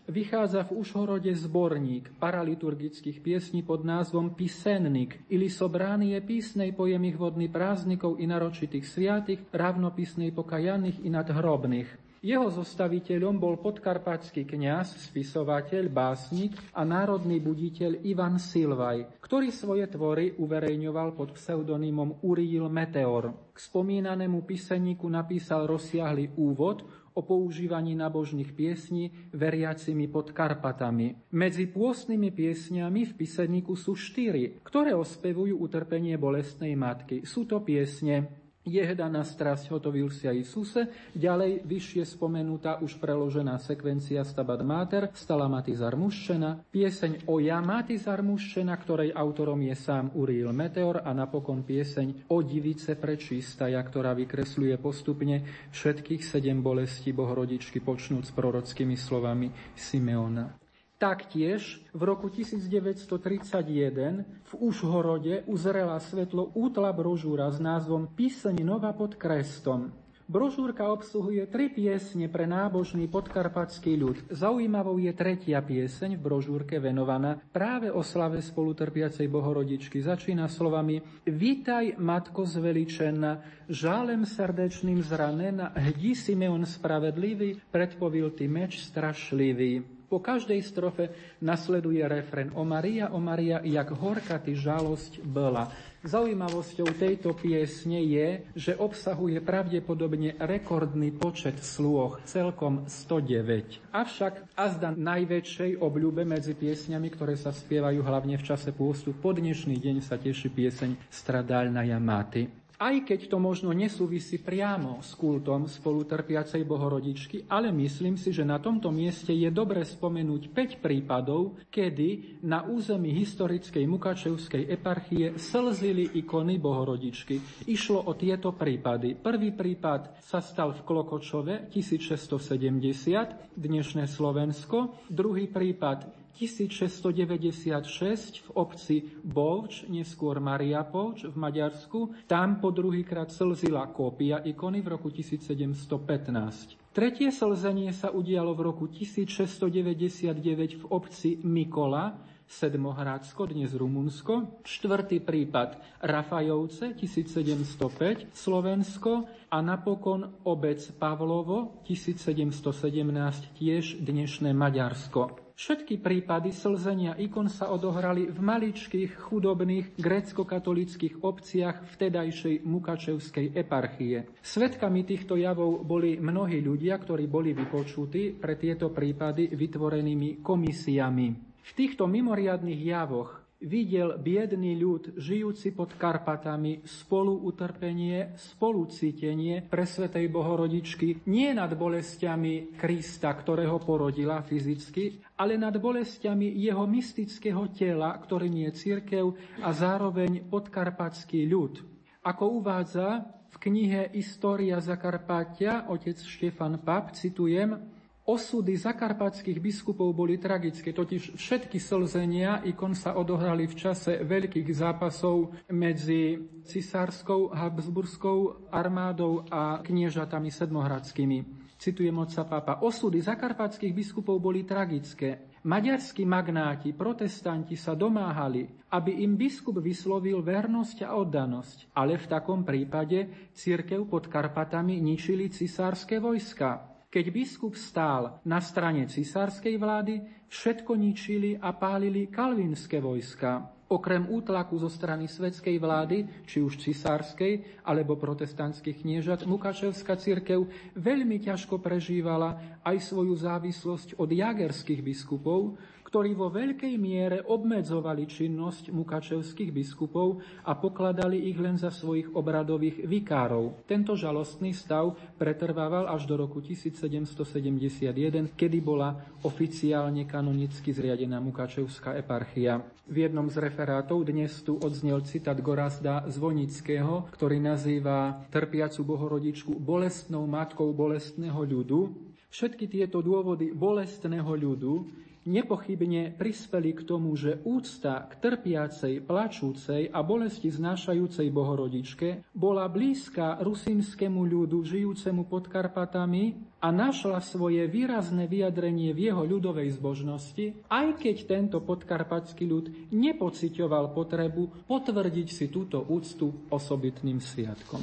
S4: vychádza v Užhorode zborník paraliturgických piesní pod názvom Pisennik ili sobránie písnej pojemých vodných prázdnikov i naročitých sviatých, ravnopisnej pokajaných i nadhrobných. Jeho zostaviteľom bol podkarpatský kňaz, spisovateľ, básnik a národný buditeľ Ivan Silvaj, ktorý svoje tvory uverejňoval pod pseudonymom Uriil Meteor. K spomínanému písenníku napísal rozsiahly úvod, o používaní nábožných piesní veriacimi pod Karpatami. Medzi pôstnymi piesňami v písenníku sú štyri, ktoré ospevujú utrpenie bolestnej matky. Sú to piesne Jehda na strasť hotovil si aj Isuse, ďalej vyššie spomenutá už preložená sekvencia Stabat Mater, stala Mati Zarmuščena, pieseň O ja Mati Zarmuščena, ktorej autorom je sám Uriel Meteor a napokon pieseň O divice prečístaja, ktorá vykresľuje postupne všetkých sedem bolestí Bohorodičky počnúť s prorockými slovami Simeona. Taktiež v roku 1931 v Užhorode uzrela svetlo útla brožúra s názvom Píseň Nova pod krestom. Brožúrka obsluhuje tri piesne pre nábožný podkarpatský ľud. Zaujímavou je tretia pieseň v brožúrke venovaná práve o slave spolutrpiacej bohorodičky. Začína slovami Vítaj, Matko zveličená, žálem srdečným zranená, hdi Simeon spravedlivý, predpovil ty meč strašlivý. Po každej strofe nasleduje refren O Maria, o Maria, jak horká ty žalosť bola. Zaujímavosťou tejto piesne je, že obsahuje pravdepodobne rekordný počet slôch, celkom 109. Avšak azda najväčšej obľúbe medzi piesňami, ktoré sa spievajú hlavne v čase pôstu, po dnešný deň sa teší pieseň Stradálna Maty aj keď to možno nesúvisí priamo s kultom spolutrpiacej bohorodičky, ale myslím si, že na tomto mieste je dobre spomenúť 5 prípadov, kedy na území historickej Mukačevskej eparchie slzili ikony bohorodičky. Išlo o tieto prípady. Prvý prípad sa stal v Klokočove 1670, dnešné Slovensko. Druhý prípad 1696 v obci Bolč, neskôr Mariapolč v Maďarsku. Tam po druhýkrát slzila kópia ikony v roku 1715. Tretie slzenie sa udialo v roku 1699 v obci Mikola, Sedmohradsko, dnes Rumunsko. Štvrtý prípad Rafajovce, 1705, Slovensko. A napokon obec Pavlovo, 1717, tiež dnešné Maďarsko. Všetky prípady slzenia ikon sa odohrali v maličkých, chudobných grécko-katolických obciach vtedajšej Mukačevskej eparchie. Svetkami týchto javov boli mnohí ľudia, ktorí boli vypočutí pre tieto prípady vytvorenými komisiami. V týchto mimoriadných javoch videl biedný ľud, žijúci pod Karpatami, spolu utrpenie, spolu cítenie pre Svetej Bohorodičky nie nad bolestiami Krista, ktorého porodila fyzicky, ale nad bolestiami jeho mystického tela, ktorým je církev a zároveň podkarpatský ľud. Ako uvádza v knihe História Zakarpatia otec Štefan Pap, citujem, Osudy zakarpatských biskupov boli tragické, totiž všetky slzenia ikon sa odohrali v čase veľkých zápasov medzi cisárskou Habsburskou armádou a kniežatami sedmohradskými. Citujem otca pápa. Osudy zakarpatských biskupov boli tragické. Maďarskí magnáti, protestanti sa domáhali, aby im biskup vyslovil vernosť a oddanosť, ale v takom prípade církev pod Karpatami ničili cisárske vojska. Keď biskup stál na strane cisárskej vlády, všetko ničili a pálili kalvinské vojska. Okrem útlaku zo strany svetskej vlády, či už cisárskej alebo protestantských kniežat, Mukačevská církev veľmi ťažko prežívala aj svoju závislosť od jagerských biskupov, ktorí vo veľkej miere obmedzovali činnosť mukačevských biskupov a pokladali ich len za svojich obradových vikárov. Tento žalostný stav pretrvával až do roku 1771, kedy bola oficiálne kanonicky zriadená mukačevská eparchia. V jednom z referátov dnes tu odznel citát Gorazda Zvonického, ktorý nazýva trpiacu bohorodičku bolestnou matkou bolestného ľudu. Všetky tieto dôvody bolestného ľudu nepochybne prispeli k tomu, že úcta k trpiacej, plačúcej a bolesti znášajúcej bohorodičke bola blízka rusínskému ľudu žijúcemu pod Karpatami a našla svoje výrazné vyjadrenie v jeho ľudovej zbožnosti, aj keď tento podkarpatský ľud nepocitoval potrebu potvrdiť si túto úctu osobitným sviatkom.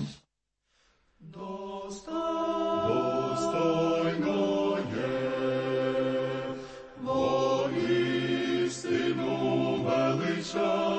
S4: Dostaj, dostojno. So.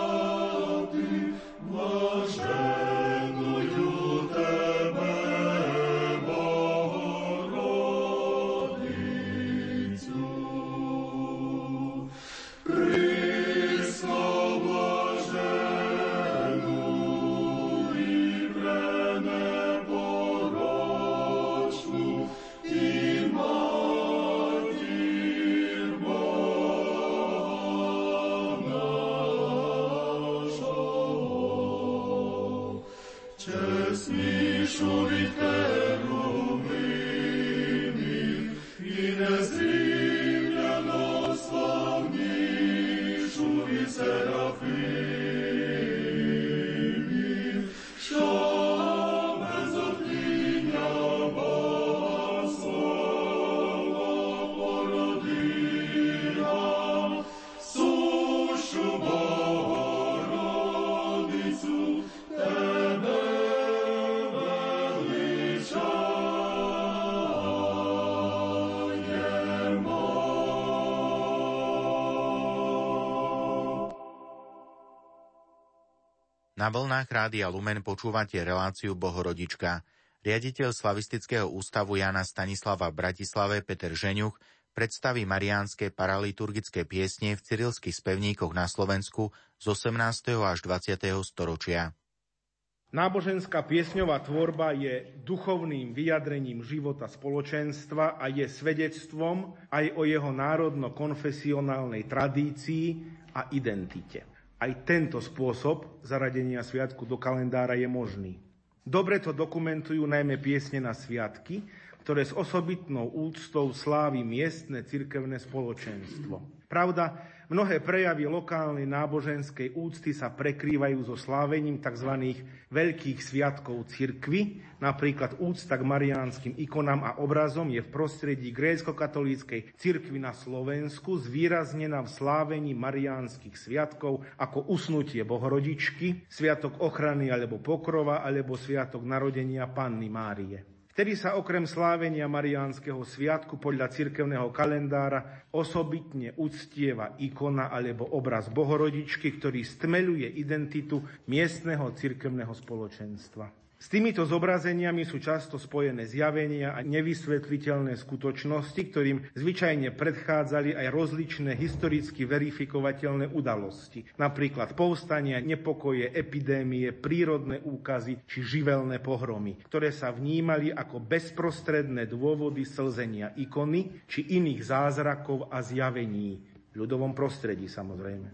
S2: Na vlnách Rádia Lumen počúvate reláciu Bohorodička. Riaditeľ Slavistického ústavu Jana Stanislava v Bratislave Peter Žeňuch predstaví mariánske paraliturgické piesne v cyrilských spevníkoch na Slovensku z 18. až 20. storočia.
S5: Náboženská piesňová tvorba je duchovným vyjadrením života spoločenstva a je svedectvom aj o jeho národno-konfesionálnej tradícii a identite. Aj tento spôsob zaradenia sviatku do kalendára je možný. Dobre to dokumentujú najmä piesne na sviatky, ktoré s osobitnou úctou slávi miestne cirkevné spoločenstvo. Pravda, Mnohé prejavy lokálnej náboženskej úcty sa prekrývajú so slávením tzv. veľkých sviatkov cirkvy, napríklad úcta k mariánskym ikonám a obrazom je v prostredí grécko-katolíckej cirkvy na Slovensku zvýraznená v slávení mariánskych sviatkov ako usnutie Bohorodičky, sviatok ochrany alebo pokrova alebo sviatok narodenia Panny Márie. Vtedy sa okrem slávenia Mariánskeho sviatku podľa cirkevného kalendára osobitne uctieva ikona alebo obraz Bohorodičky, ktorý stmeluje identitu miestneho cirkevného spoločenstva. S týmito zobrazeniami sú často spojené zjavenia a nevysvetliteľné skutočnosti, ktorým zvyčajne predchádzali aj rozličné historicky verifikovateľné udalosti, napríklad povstania, nepokoje, epidémie, prírodné úkazy či živelné pohromy, ktoré sa vnímali ako bezprostredné dôvody slzenia ikony či iných zázrakov a zjavení v ľudovom prostredí samozrejme.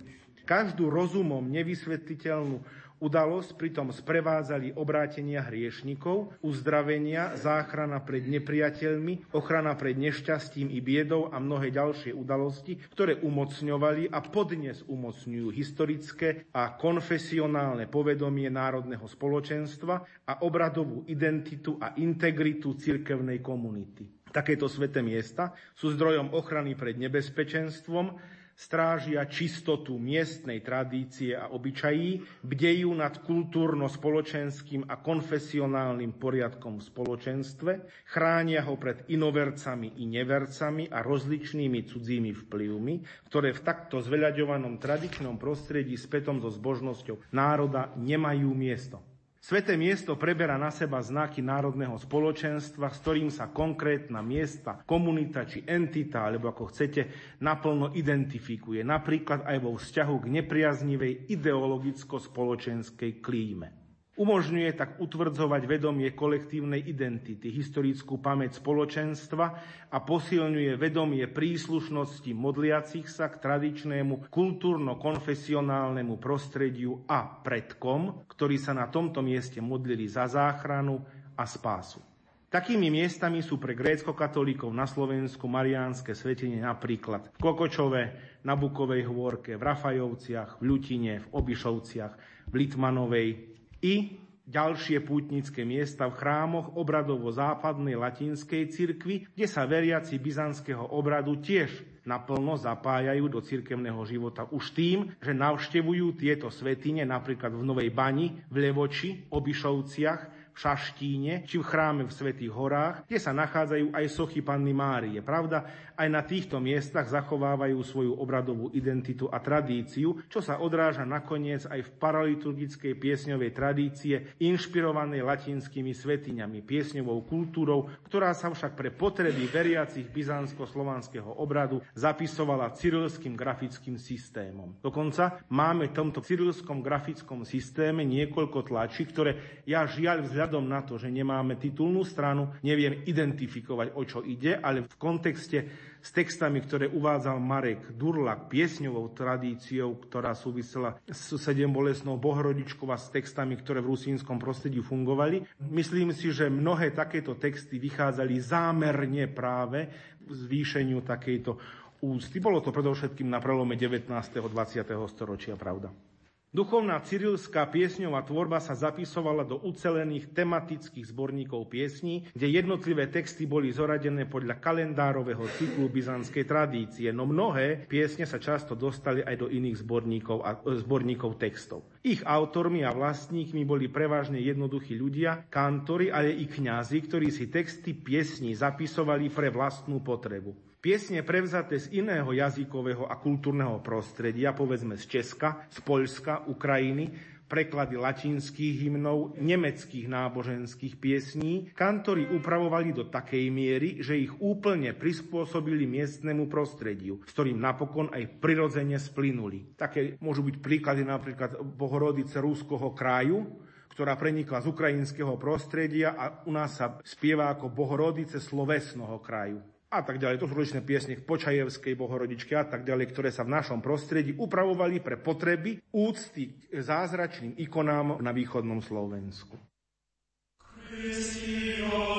S5: Každú rozumom nevysvetliteľnú Udalosť pritom sprevádzali obrátenia hriešnikov, uzdravenia, záchrana pred nepriateľmi, ochrana pred nešťastím i biedou a mnohé ďalšie udalosti, ktoré umocňovali a podnes umocňujú historické a konfesionálne povedomie národného spoločenstva a obradovú identitu a integritu cirkevnej komunity. Takéto sveté miesta sú zdrojom ochrany pred nebezpečenstvom, strážia čistotu miestnej tradície a obyčají, bdejú nad kultúrno-spoločenským a konfesionálnym poriadkom v spoločenstve, chránia ho pred inovercami i nevercami a rozličnými cudzími vplyvmi, ktoré v takto zveľaďovanom tradičnom prostredí spätom so zbožnosťou národa nemajú miesto. Sveté miesto preberá na seba znaky národného spoločenstva, s ktorým sa konkrétna miesta, komunita či entita, alebo ako chcete, naplno identifikuje, napríklad aj vo vzťahu k nepriaznivej ideologicko-spoločenskej klíme. Umožňuje tak utvrdzovať vedomie kolektívnej identity, historickú pamäť spoločenstva a posilňuje vedomie príslušnosti modliacich sa k tradičnému kultúrno-konfesionálnemu prostrediu a predkom, ktorí sa na tomto mieste modlili za záchranu a spásu. Takými miestami sú pre grécko-katolíkov na Slovensku mariánske svetenie napríklad v Kokočove, na Bukovej hôrke, v Rafajovciach, v Ľutine, v Obišovciach, v Litmanovej, i ďalšie pútnické miesta v chrámoch obradovo-západnej latinskej cirkvi, kde sa veriaci byzantského obradu tiež naplno zapájajú do cirkevného života už tým, že navštevujú tieto svetine napríklad v Novej Bani, v Levoči, Obišovciach, Šaštíne či v chráme v Svetých horách, kde sa nachádzajú aj sochy Panny Márie. Pravda, aj na týchto miestach zachovávajú svoju obradovú identitu a tradíciu, čo sa odráža nakoniec aj v paraliturgickej piesňovej tradície inšpirovanej latinskými svetiňami, piesňovou kultúrou, ktorá sa však pre potreby veriacich byzantsko-slovanského obradu zapisovala cyrilským grafickým systémom. Dokonca máme v tomto cyrilskom grafickom systéme niekoľko tlačí, ktoré ja žiaľ vzhľadom vzhľadom na to, že nemáme titulnú stranu, neviem identifikovať, o čo ide, ale v kontexte s textami, ktoré uvádzal Marek Durlak, piesňovou tradíciou, ktorá súvisela s sedembolesnou bohorodičkou a s textami, ktoré v rusínskom prostredí fungovali. Myslím si, že mnohé takéto texty vychádzali zámerne práve v zvýšeniu takejto ústy. Bolo to predovšetkým na prelome 19. a 20. storočia, pravda. Duchovná cyrilská piesňová tvorba sa zapisovala do ucelených tematických zborníkov piesní, kde jednotlivé texty boli zoradené podľa kalendárového cyklu byzantskej tradície, no mnohé piesne sa často dostali aj do iných zborníkov, a, e, zborníkov textov. Ich autormi a vlastníkmi boli prevažne jednoduchí ľudia, kantori, ale i kňazi, ktorí si texty piesní zapisovali pre vlastnú potrebu. Piesne prevzaté z iného jazykového a kultúrneho prostredia, povedzme z Česka, z Poľska, Ukrajiny, preklady latinských hymnov, nemeckých náboženských piesní, kantori upravovali do takej miery, že ich úplne prispôsobili miestnemu prostrediu, s ktorým napokon aj prirodzene splynuli. Také môžu byť príklady napríklad Bohorodice Rúskoho kraju, ktorá prenikla z ukrajinského prostredia a u nás sa spieva ako Bohorodice slovesného kraju a tak ďalej. To sú rôzne piesne k Počajevskej bohorodičke a tak ďalej, ktoré sa v našom prostredí upravovali pre potreby úcty k zázračným ikonám na východnom Slovensku. Christiane.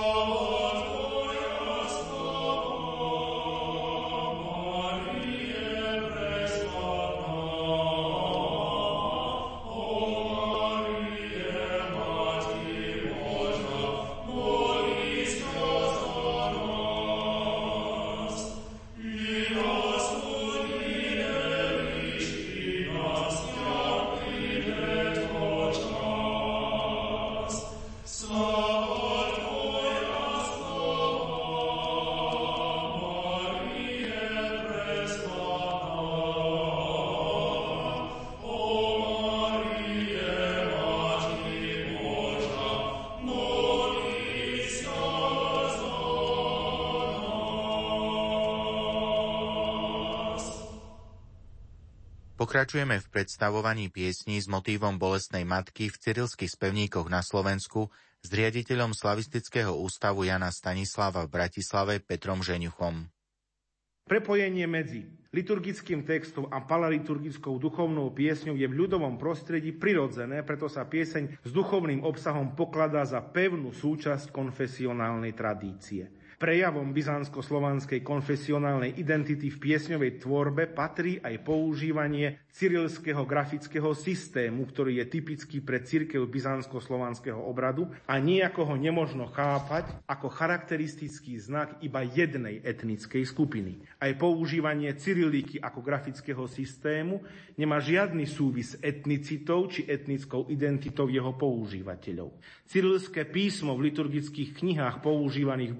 S5: Oh.
S2: Pokračujeme v predstavovaní piesní s motívom bolestnej matky v cyrilských spevníkoch na Slovensku s riaditeľom Slavistického ústavu Jana Stanislava v Bratislave Petrom Žeňuchom.
S5: Prepojenie medzi liturgickým textom a paraliturgickou duchovnou piesňou je v ľudovom prostredí prirodzené, preto sa pieseň s duchovným obsahom pokladá za pevnú súčasť konfesionálnej tradície. Prejavom byzantsko-slovanskej konfesionálnej identity v piesňovej tvorbe patrí aj používanie cyrilského grafického systému, ktorý je typický pre církev byzantsko-slovanského obradu a nejako ho nemožno chápať ako charakteristický znak iba jednej etnickej skupiny. Aj používanie cyriliky ako grafického systému nemá žiadny súvis s etnicitou či etnickou identitou jeho používateľov. Cyrilské písmo v liturgických knihách používaných v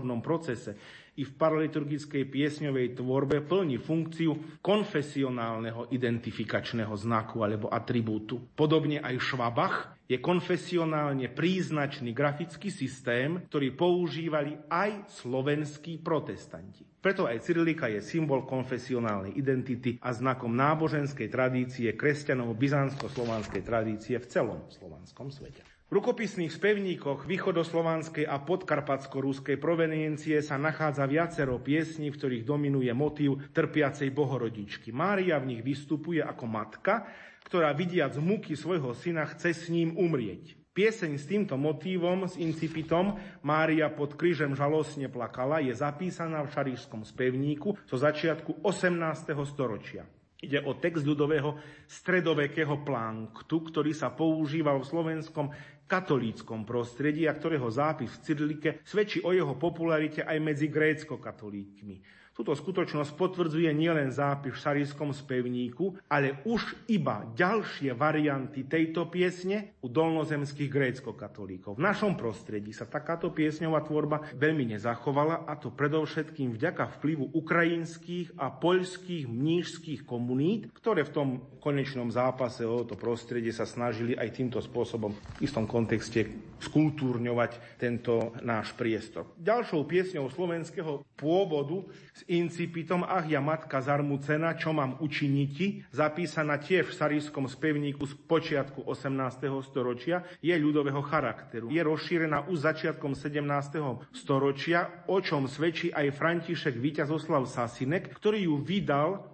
S5: bohoslužobnom procese i v paraliturgickej piesňovej tvorbe plní funkciu konfesionálneho identifikačného znaku alebo atribútu. Podobne aj švabach je konfesionálne príznačný grafický systém, ktorý používali aj slovenskí protestanti. Preto aj Cyrilika je symbol konfesionálnej identity a znakom náboženskej tradície kresťanov byzantsko-slovanskej tradície v celom slovanskom svete. V rukopisných spevníkoch východoslovanskej a podkarpatsko-ruskej proveniencie sa nachádza viacero piesní, v ktorých dominuje motív trpiacej bohorodičky. Mária v nich vystupuje ako matka, ktorá vidiac muky svojho syna chce s ním umrieť. Pieseň s týmto motívom, s incipitom Mária pod krížem žalostne plakala je zapísaná v šarišskom spevníku zo začiatku 18. storočia. Ide o text ľudového stredovekého planktu, ktorý sa používal v slovenskom katolíckom prostredí a ktorého zápis v Cyrilike svedčí o jeho popularite aj medzi grécko-katolíkmi. Túto skutočnosť potvrdzuje nielen zápis v šarískom spevníku, ale už iba ďalšie varianty tejto piesne u dolnozemských grécko-katolíkov. V našom prostredí sa takáto piesňová tvorba veľmi nezachovala a to predovšetkým vďaka vplyvu ukrajinských a poľských mnížských komunít, ktoré v tom konečnom zápase o to prostredie sa snažili aj týmto spôsobom v istom kontexte skultúrňovať tento náš priestor. Ďalšou piesňou slovenského pôvodu s incipitom Ach ja matka zarmucena, čo mám učiniti, zapísaná tiež v sarískom spevníku z počiatku 18. storočia, je ľudového charakteru. Je rozšírená už začiatkom 17. storočia, o čom svedčí aj František Víťazoslav Sasinek, ktorý ju vydal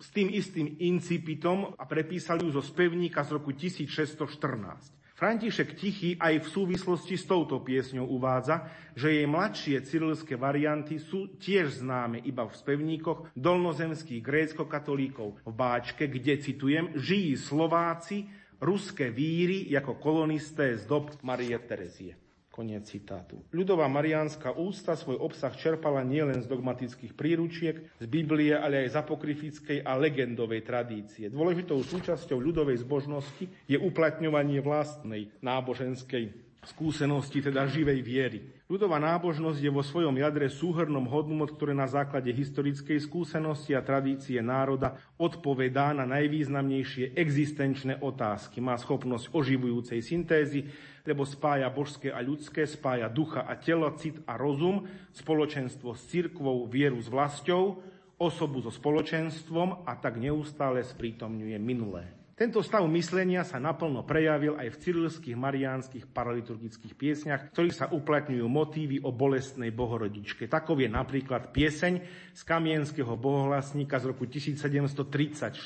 S5: s tým istým incipitom a prepísal ju zo spevníka z roku 1614. František Tichý aj v súvislosti s touto piesňou uvádza, že jej mladšie cyrilské varianty sú tiež známe iba v spevníkoch dolnozemských grécko-katolíkov v Báčke, kde, citujem, žijí Slováci, ruské víry ako kolonisté z dob Marie Terezie. Koniec citátu. Ľudová mariánska ústa svoj obsah čerpala nielen z dogmatických príručiek, z Biblie, ale aj z apokryfickej a legendovej tradície. Dôležitou súčasťou ľudovej zbožnosti je uplatňovanie vlastnej náboženskej skúsenosti, teda živej viery. Ľudová nábožnosť je vo svojom jadre súhrnom hodnot, ktoré na základe historickej skúsenosti a tradície národa odpovedá na najvýznamnejšie existenčné otázky. Má schopnosť oživujúcej syntézy, lebo spája božské a ľudské, spája ducha a telo, cit a rozum, spoločenstvo s cirkvou, vieru s vlastou, osobu so spoločenstvom a tak neustále sprítomňuje minulé. Tento stav myslenia sa naplno prejavil aj v cyrilských mariánskych paraliturgických piesňach, ktorých sa uplatňujú motívy o bolestnej bohorodičke. Takov je napríklad pieseň z kamienského bohohlasníka z roku 1734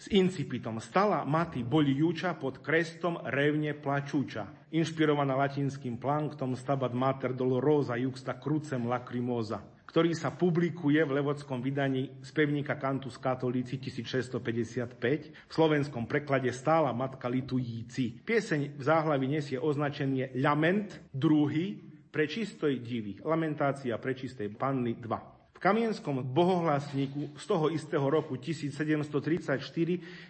S5: s incipitom Stala mati bolijúča pod krestom revne plačúča. Inšpirovaná latinským planktom Stabat Mater Dolorosa Juxta Crucem Lacrimosa ktorý sa publikuje v levodskom vydaní spevníka Cantus Catholici 1655, v slovenskom preklade Stála matka litujíci. Pieseň v záhlavi nesie označenie Lament druhý pre čistoj divy. Lamentácia pre čistej panny 2 kamienskom bohohlasníku z toho istého roku 1734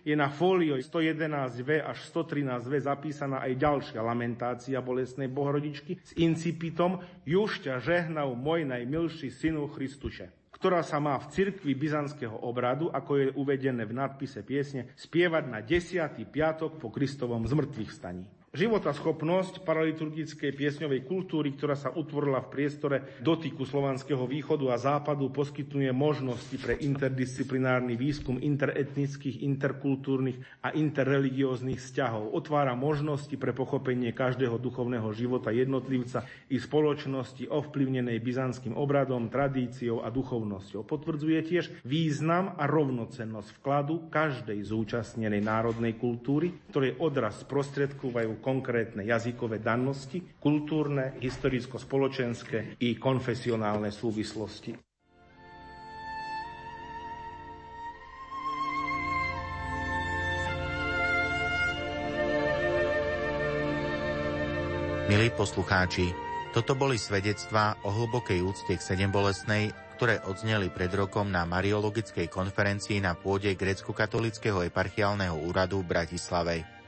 S5: je na fólio 111V až 113V zapísaná aj ďalšia lamentácia bolestnej bohorodičky s incipitom Juž ťa žehnal môj najmilší synu Christuše ktorá sa má v cirkvi byzantského obradu, ako je uvedené v nadpise piesne, spievať na 10. piatok po Kristovom zmrtvých staní. Životaschopnosť paraliturgickej piesňovej kultúry, ktorá sa utvorila v priestore dotyku slovanského východu a západu, poskytuje možnosti pre interdisciplinárny výskum interetnických, interkultúrnych a interreligióznych vzťahov. Otvára možnosti pre pochopenie každého duchovného života jednotlivca i spoločnosti ovplyvnenej byzantským obradom, tradíciou a duchovnosťou. Potvrdzuje tiež význam a rovnocennosť vkladu každej zúčastnenej národnej kultúry, ktorej odraz sprostredkúvajú konkrétne jazykové dannosti, kultúrne, historicko-spoločenské i konfesionálne súvislosti.
S2: Milí poslucháči, toto boli svedectvá o hlbokej úcte k sedembolesnej, ktoré odzneli pred rokom na Mariologickej konferencii na pôde grecko-katolického eparchiálneho úradu v Bratislave.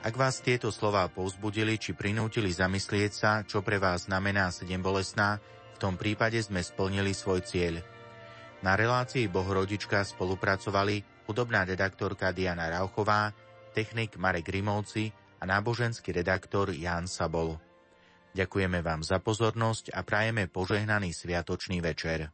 S2: Ak vás tieto slová povzbudili či prinútili zamyslieť sa, čo pre vás znamená sedem bolesná, v tom prípade sme splnili svoj cieľ. Na relácii Bohorodička spolupracovali hudobná redaktorka Diana Rauchová, technik Marek Rimovci a náboženský redaktor Ján Sabol. Ďakujeme vám za pozornosť a prajeme požehnaný sviatočný večer.